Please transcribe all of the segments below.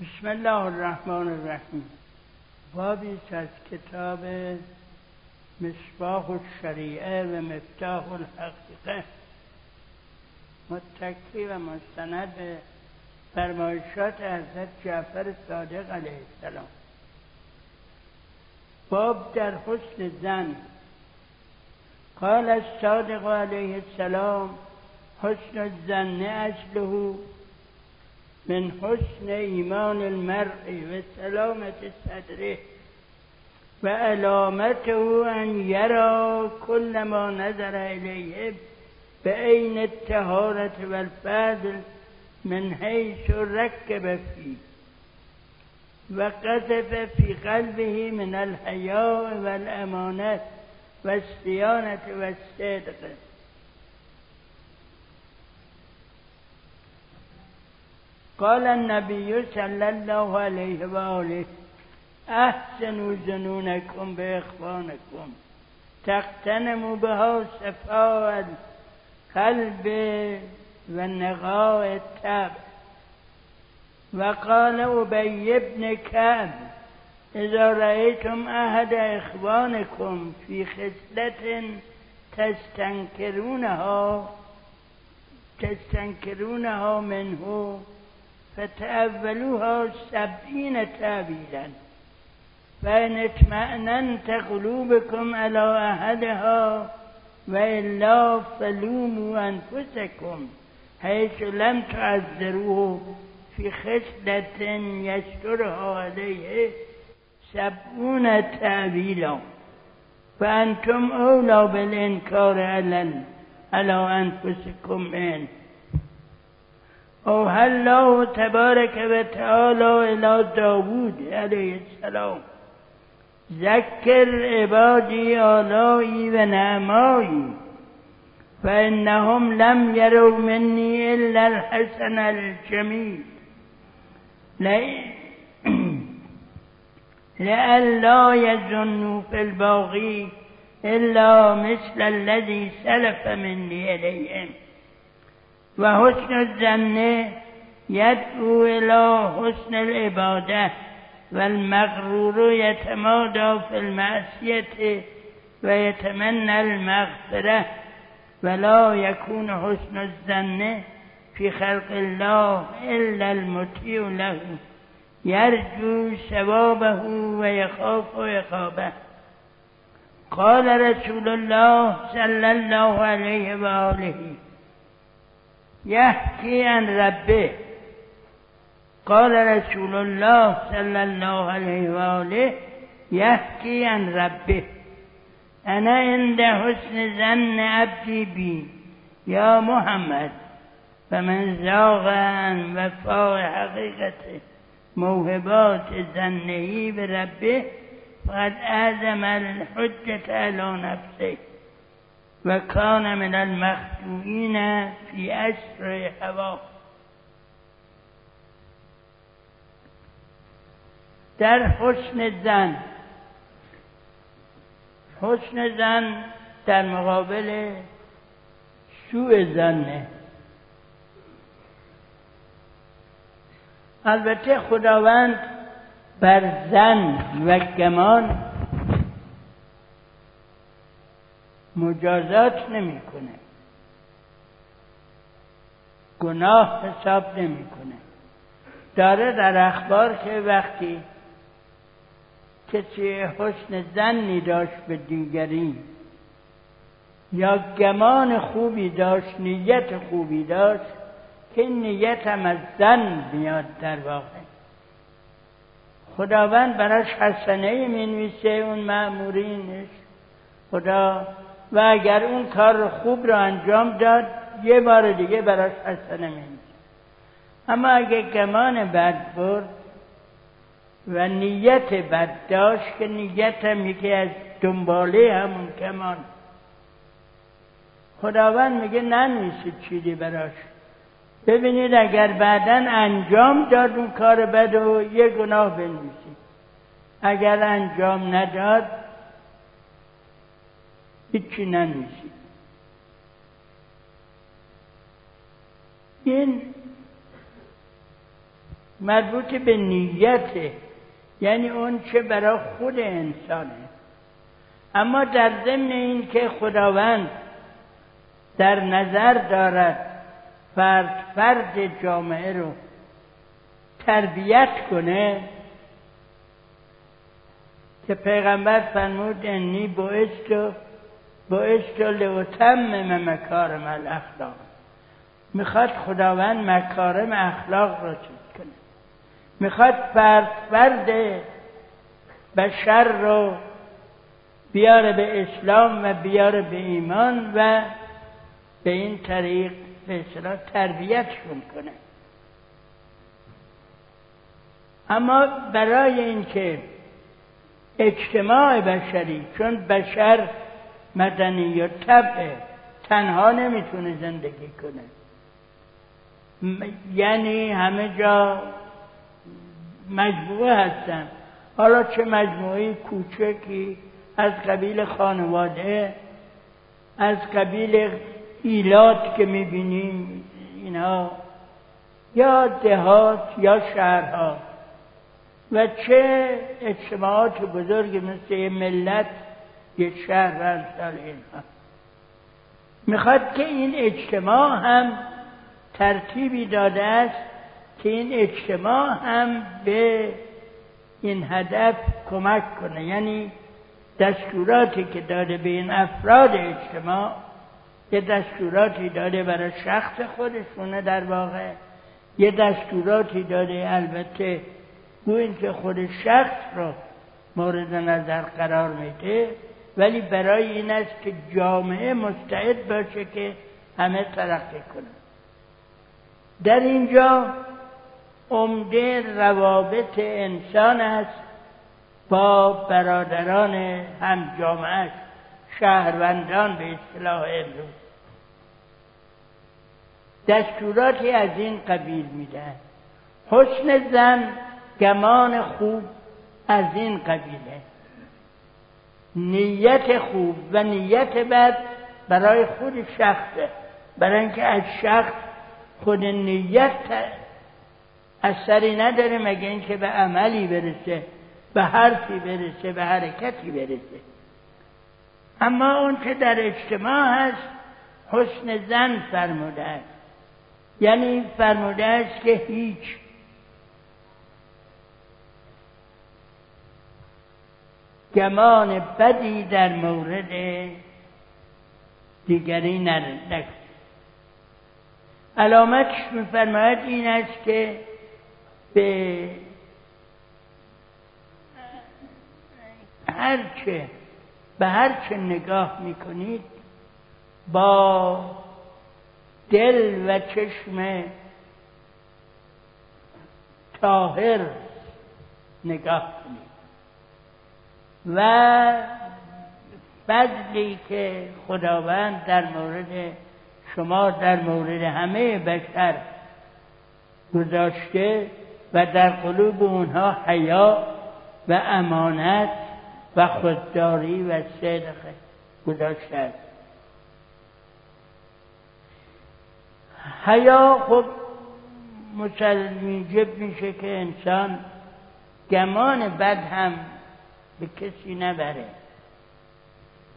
بسم الله الرحمن الرحیم. بابی از کتاب مصباح الشریعه و مفتاح الحقیقه. متکی و مستند به فرمایشات حضرت جعفر صادق علیه السلام. باب در حسن زن. قال الصادق علیه السلام حسن الزن اصله من حسن ایمان المرء و سلامت صدره و علامته ان یرا کل ما نظر الیه به عین التهارت و الفضل من حیث رکب فی و قذف فی قلبه من الحیاء و الامانت و الصیانت و الصدق. قال النبي صلى الله عليه وآله أحسنوا زنونكم بإخوانكم تغتنموا بها صفاء القلب والنقاء التاب وقال أبي بن كعب إذا رأيتم أحد إخوانكم في خصلة تستنكرونها تستنكرونها منه. فتأولوها سبعين تابيلا فإن اطمأننت قلوبكم على أحدها وإلا فلوموا أنفسكم حيث لم تعذروه في خصلة يسترها عليه سبعون تأويلا. فأنتم أولى بالإنكار على أنفسكم أوحى الله تبارك وتعالى إلى داود عليه السلام. ذكر عبادي آلائي ونعمائي فإنهم لم يروا مني إلا الحسن الجميل لئلا يظنوا في الباغي إلا مثل الذي سلف مني إليهم وحسن الزن يدعو إلى حسن العبادة والمغرور يتمادى في المعصية ويتمنى المغفرة ولا يكون حسن الزن في خلق الله إلا المطيع له يرجو ثوابه ويخاف عقابه قال رسول الله صلى الله عليه وآله يحكي عن ربه قال رسول الله صلى الله عليه وآله يحكي عن ربه أنا عند حسن ظن عبدي بي يا محمد. فمن زاغ عن وفاء حقيقته موهبات ظنه بربه فقد أعظم الحجة على نفسه. وكان من المخدوعين في أسر هواه در حسن زن حسن زن در مقابل سوء زنه. البته خداوند بر زن و گمان مجازات نمی‌کنه. گناه حساب نمی‌کنه. داره در اخبار که وقتی کسی حسن زنی داشت به دیگری یا گمان خوبی داشت نیت خوبی داشت که نیت هم از زن میاد در واقع. خداوند براش حسنه می اون معمورینش خدا و اگر اون کار خوب را انجام داد یه بار دیگه براش حسنه می اما اگه گمان بد برد و نیت بد داشت که نیت هم یکی از دنباله همون کمان خداوند میگه ننویسید چیزی براش. ببینید اگر بعدا انجام داد اون کار بد و یه گناه بنویسید. اگر انجام نداد هیچی ننویسید این مربوط به نیته یعنی اون چه برای خود انسانه. اما در ضمن این که خداوند در نظر دارد فرد فرد جامعه رو تربیت کنه که پیغمبر فرمود انی بعثت بعثت لاتمم مکارم الاخلاق. می‌خواد خداوند مکارم اخلاق را چیز کنه. می‌خواد فرد فرد بشر رو بیاره به اسلام و بیاره به ایمان و به این طریق به اصطلاح تربیتشون کنه. اما برای اینکه اجتماع بشری چون بشر مدنی و طبع. تنها نمی‌تونه زندگی کنه. یعنی همه جا مجموعه هستن. حالا چه مجموعه کوچکی از قبیل خانواده از قبیل ایلات که می‌بینیم اینا. یا دهات یا شهرها. و چه اجتماعات بزرگ مثل ملت یه شهر و امثال اینها می‌خواد که این اجتماع هم ترتیبی داده است که این اجتماع هم به این هدف کمک کنه. یعنی دستوراتی که داده به این افراد اجتماع یه دستوراتی داده برای شخص خودشونه در واقع یه دستوراتی داده البته گوین که خود شخص را مورد نظر قرار میده. ولی برای این است که جامعه مستعد باشه که همه ترقی کنند در اینجا عمده روابط انسان است با برادران هم جامعه شهروندان به اصطلاح امروز. دستوراتی از این قبیل میدن حسن زن گمان خوب از این قبیله. نیت خوب و نیت بد برای خود شخصه. برای اینکه از شخص خود نیت اثری نداره مگه اینکه به عملی برسه به حرفی برسه به حرکتی برسه. اما اون که در اجتماع هست حسن زن فرموده است. یعنی فرموده است که هیچ گمان بدی در مورد دیگری نکن علامتش میفرماید این است که به هرچه به هرچه نگاه می‌کنید با دل و چشم طاهر نگاه کنید. و فضلی که خداوند در مورد شما در مورد همه بشر گذاشته و در قلوب اونها حیا و امانت و خودداری و صدق گذاشته حیا خب موجب میشه که انسان گمان بد هم به کسی نبره.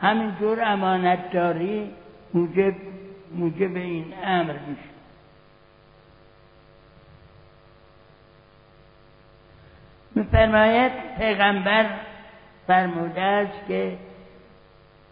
همینجور امانتداری موجب موجب این امر میشه. میفرماید پیغمبر فرموده است که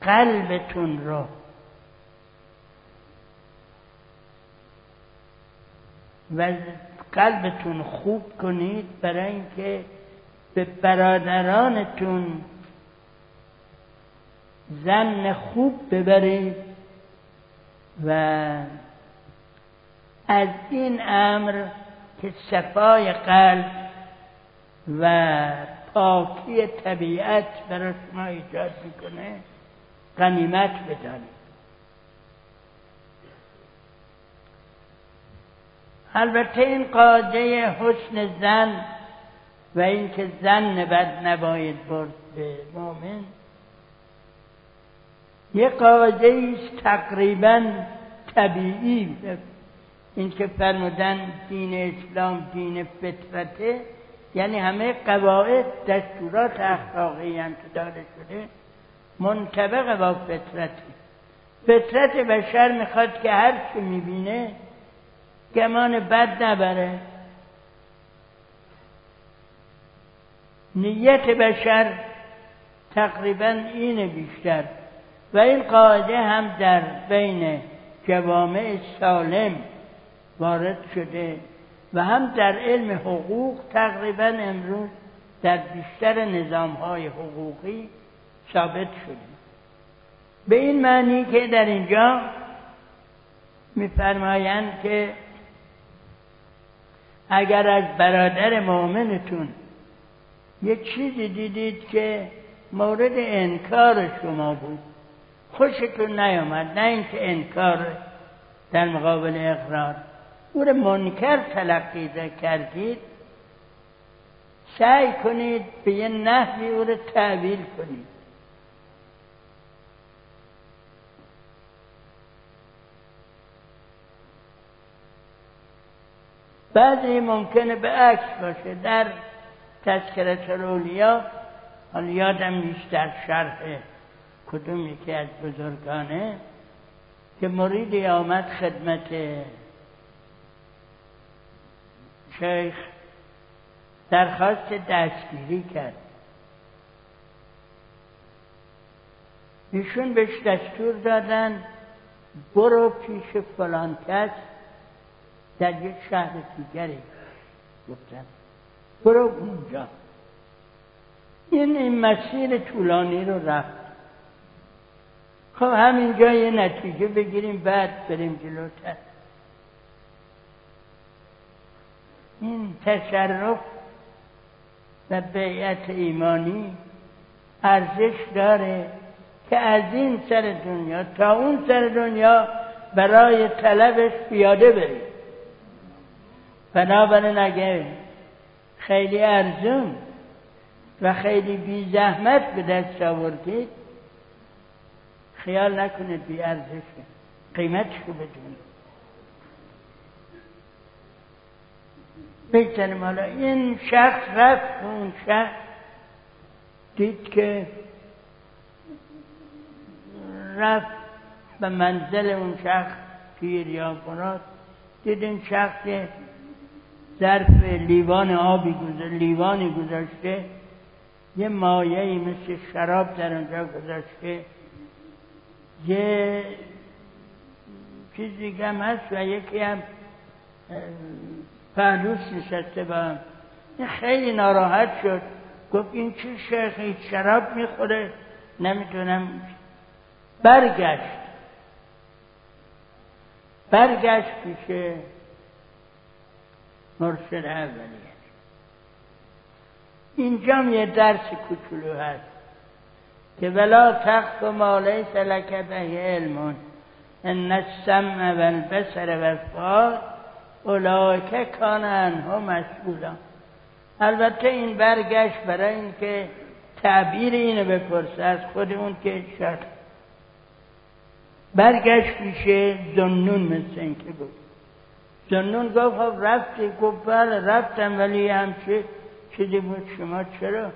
قلبتون رو و قلبتون خوب کنید برای اینکه به برادرانتون زن خوب ببرید و از این امر که صفای قلب و پاکی طبیعت برای شما ایجاد می‌کنه غنیمت بدانید. البته این قاعده حسن زن و اینکه زن بد نباید برد به مؤمن یه قاعده است تقریبا طبیعی. این که فرمودن دین اسلام دین فطرته یعنی همه قواعد دستورات اخلاقی هم که داده شده منطبق با فطرته فطرت بشر می‌خواد که هر چی می‌بینه گمان بد نبره. نیت بشر تقریبا اینه بیشتر. و این قاعده هم در بین جوامع سالم وارد شده و هم در علم حقوق تقریبا امروز در بیشتر نظام های حقوقی ثابت شده. به این معنی که در اینجا میفرمایند که اگر از برادر مؤمنتون یه چیزی دیدید که مورد انکار شما بود. خوشتون نیامد نه اینکه انکار در مقابل اقرار. او منکر تلقی کردید. سعی کنید به یه نحوی او رو تعبیل کنید. بعضی ممکنه به عکس باشه. در تذکرت الاولیا حالا یادم نیست در شرح کدوم یکی از بزرگانه که مریدی آمد خدمت شیخ درخواست دستگیری کرد. ایشون بهش دستور دادن برو پیش فلان کس در یک شهر دیگری. گفتن. برو اونجا. این این مسیر طولانی رو رفت. خب همینجا یه نتیجه بگیریم بعد بریم جلوتر. این تشرف و بیعت ایمانی ارزش داره که از این سر دنیا تا اون سر دنیا برای طلبش پیاده بریم. بنابراین اگه خیلی ارزون و خیلی بی زحمت به دست آوردید خیال نکنید بی ارزشه قیمتش رو بدونید. بگذاریم حالا این شخص رفت اون شخص دید که رفت به منزل اون شخص پیر یا براد دید این شخص ظرف لیوان آبی گذاشته لیوانی گذاشته یه مایعی مثل شراب در اونجا گذاشته یه چیزی هم هست و یکی هم پهلوس نشسته با هم. این خیلی ناراحت شد. گفت این چه شیخ؟ شراب می‌خوره. نمی‌تونم برگشت. برگشت پیش مرشد اولیه اینجا یه درس کوچولو هست که ولا تخف ما لیس لک به علم ان السمع والبصر والفؤاد اولئک کان عنه مسئولا. البته این برگشت برای اینکه تعبیر اینو بپرسه از خود که شد برگشت پیش زنون مثل اینکه بود. زنون گفت خب رفتی گفت بله رفتم ولی همچه چیزی بود؟ شما چرا؟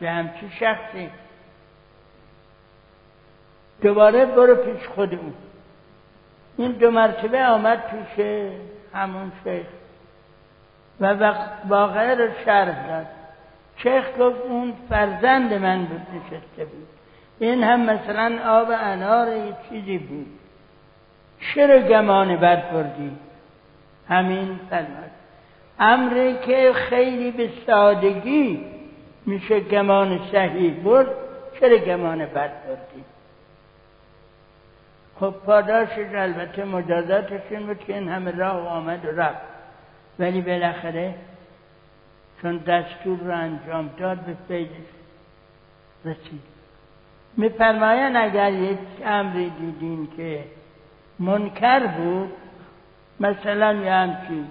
به همچی شخصی؟ دوباره برو پیش خود اون این دو مرتبه آمد پیش همون شیخ و واقعه رو شرح داد. شیخ گفت اون فرزند من بود نشسته بود. این هم مثلا آب انار چیزی بود. چرا گمان بد بردی همین فرمد امری که خیلی به سادگی میشه گمان صحیح برد چرا گمان بد بردی خب پاداشش البته مجازاتش این بود که این همه راه آمد و رفت. ولی بالاخره چون دستور رو انجام داد به فیدش رسید. میفرمایند اگر یک امری دیدین که منکر بود؟ مثلا یه همچین.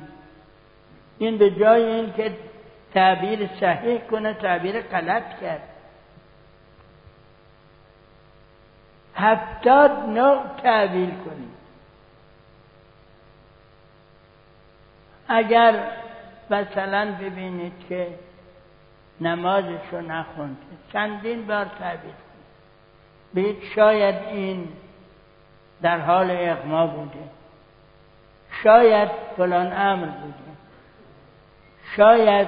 این به جای این که تعبیر صحیح کنه تعبیر غلط کرد. هفتاد نوع تعبیر کنید اگر مثلا ببینید که نمازش رو نخونده چندین بار تعبیر بید شاید این در حال اغما بوده. شاید فلان امر بوده. شاید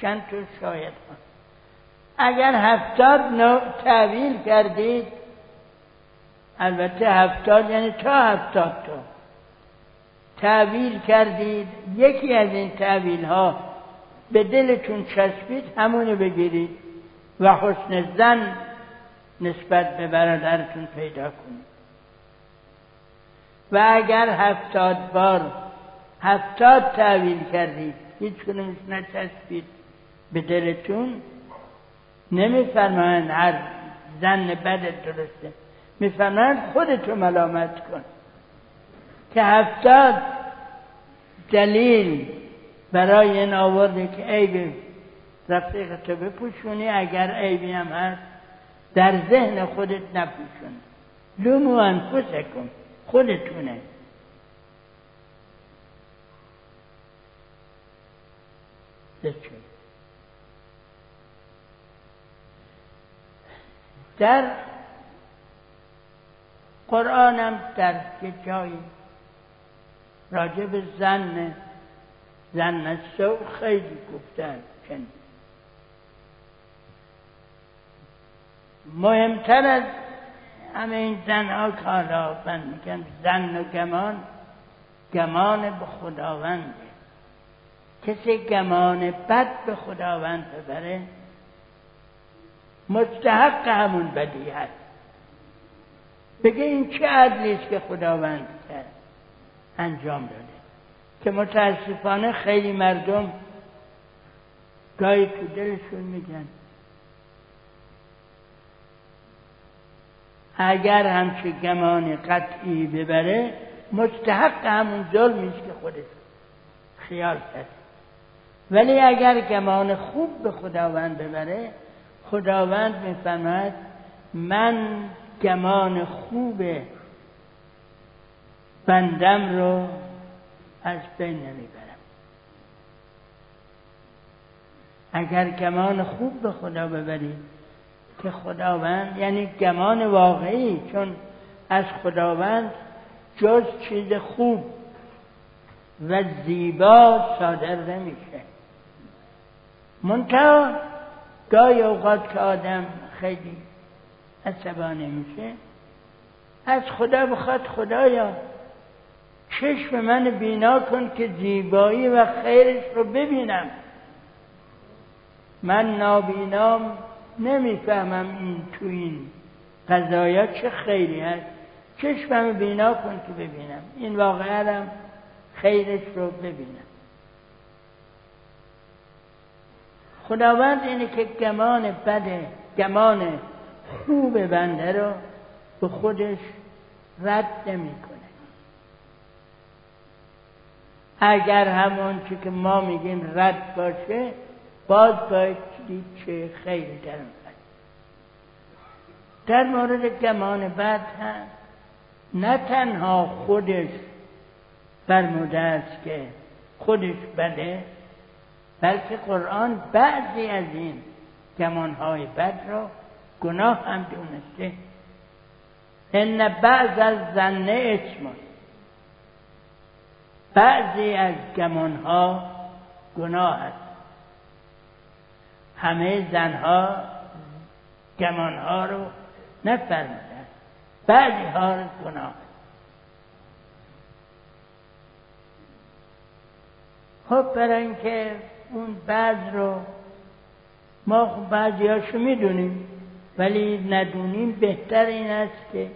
چند تا شاید اگر هفتاد نوع تعویل کردید البته هفتاد یعنی تا هفتاد تا. تعویل کردید یکی از این تعویل ها به دلتون چسبید همونو بگیرید. و حسن زن نسبت به برادرتون پیدا کنید. و اگر هفتاد بار هفتاد تعویل کردید هیچ کنونش نچسبید به دلتون نمیفرمایند هر زن بد درسته. میفرمایند خودتو ملامت کن. که هفتاد دلیل برای این آورده که عیب رفیق تو بپوشونی اگر عیبی هم هست در ذهن خودت نپوشون. لومو انفسکم خودتونه. در قرآنم در یه جایی راجع به زن زن سو خیلی گفتن. چند مهمتر از همه این زنها که حالا من میگن زن و گمان گمان به خداونده کسی گمان بد به خداوند ببره مستحق همون بدی هست. بگه این چه عدلی است که خداوند کرد؟ انجام داده. که متاسفانه خیلی مردم گاهی تو دلشون میگن. اگر همچه گمان قطعی ببره مستحق همون ظلمی است که خودش خیال کرد ولی اگر گمان خوب به خداوند ببره خداوند میفرماید من گمان خوب بندم رو از بین نمی‌برم. اگر گمان خوب به خدا ببرید که خداوند یعنی گمان واقعی چون از خداوند جز چیز خوب و زیبا صادر نمیشه. منتها گاهی اوقات که آدم خیلی عصبانی میشه از خدا بخواد خدایا چشم من بینا کن که زیبایی و خیرش رو ببینم. من نابینام نمی‌فهمم این تو این قضایا چه خیری هست. چشمم بینا کن که ببینم. این واقعا خیرش رو ببینم. خداوند اینه که گمان بده گمان خوب بنده رو به خودش رد نمی‌کنه. اگر همون که ما میگیم رد باشه باز باید دید چه خیلی در در مورد گمان بد هم نه تنها خودش فرموده است که خودش بده بلکه قرآن بعضی از این گمانهای بد را گناه هم دونسته. ان بعض از زنه اسم بعضی از گمانها گناه است. همه زنها گمانها رو نفرمودن. بعضی ها گناه. خب برای اینکه اون بعض رو ما خب بعضی هاشو می‌دونیم ولی ندونیم بهتر این است که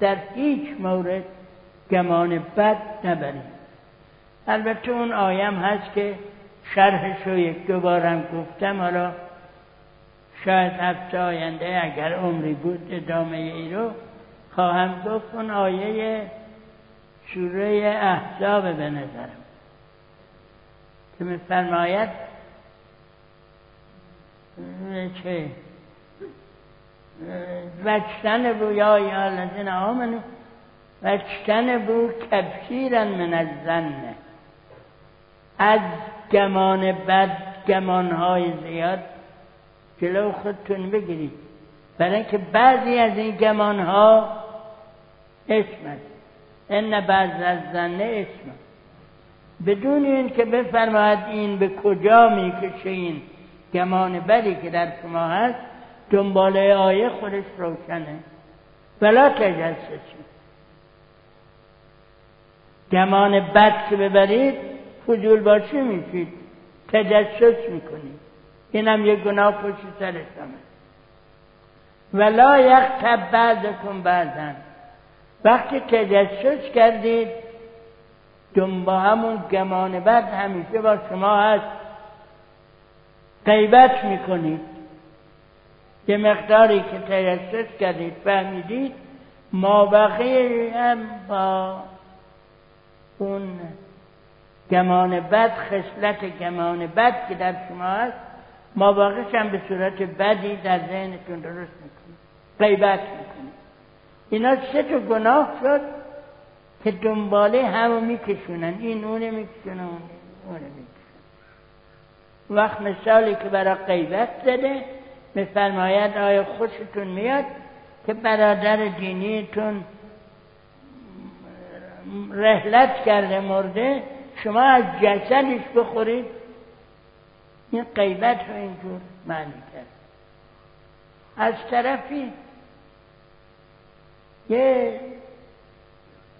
در هیچ مورد گمان بد نبریم. البته اون آیم هست که شرحش رو یک دوبارم گفتم حالا شاید هفته آینده اگر عمری بود ادامه ای رو خواهم گفت اون آیه سوره احزاب به نظرم. که میفرماید چه؟ وجتن رویا یا الذین آمنو فاجتنبوا کثیرا من الظن. از گمان بد گمانهای زیاد جلو خودتون بگیرید. برای اینکه بعضی از این گمانها اسم است ان بعض از زنه اسم. بدون این که بفرماید این به کجا می‌کشه این گمان بدی که در شما هست دنباله آیه خودش روشنه. ولا تجسسی گمان بد که ببرید فضول باشی میشید. تجسس می‌کنید. اینم یه گناه پشت سرش ولا یغتب بعضکم بعضا. وقتی تجسس کردید دنبا همون گمان بد همیشه با شما هست. غیبت می‌کنید. یه مقداری که تجسس کردید فهمیدید ما هم با اون گمان بد خصلت گمان بد که در شما هست. ما هم به صورت بدی در ذهنتون درست می‌کنید غیبت می‌کنید اینا سه تا گناه شد که دنباله همو میکشونن. این اونه میکشونه اونه میکشونه. وقت مثالی که برای غیبت زده میفرماید آیا خوشتون میاد که برادر دینیتون رحلت کرده مرده شما از جسدش بخورید؟ این غیبت رو اینجور معنی کرد. از طرفی یه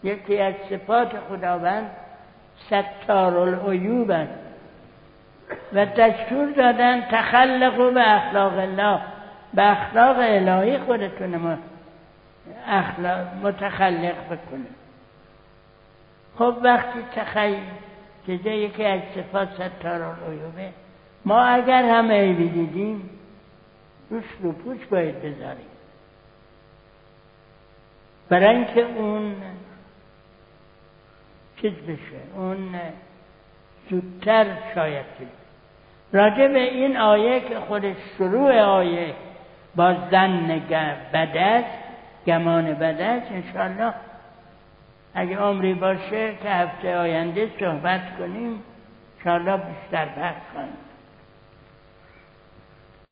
یکی از صفات خداوند ستار العیوب و دستور دادن تخلقو به اخلاق الله به اخلاق الهی خودتون اخلاق متخلق بکنید خب وقتی تخیل که یکی از صفات ستار العیوبه ما اگر هم عیبی دیدیم روش رو پوش باید بذاریم. برای اینکه اون چیز بشه اون زودتر شاید چیز راجع به این آیه که خودش شروع آیه با زن بد است گمان بد است انشاءالله اگه عمری باشه که هفته آینده صحبت کنیم انشاءالله بیشتر بحث کنیم.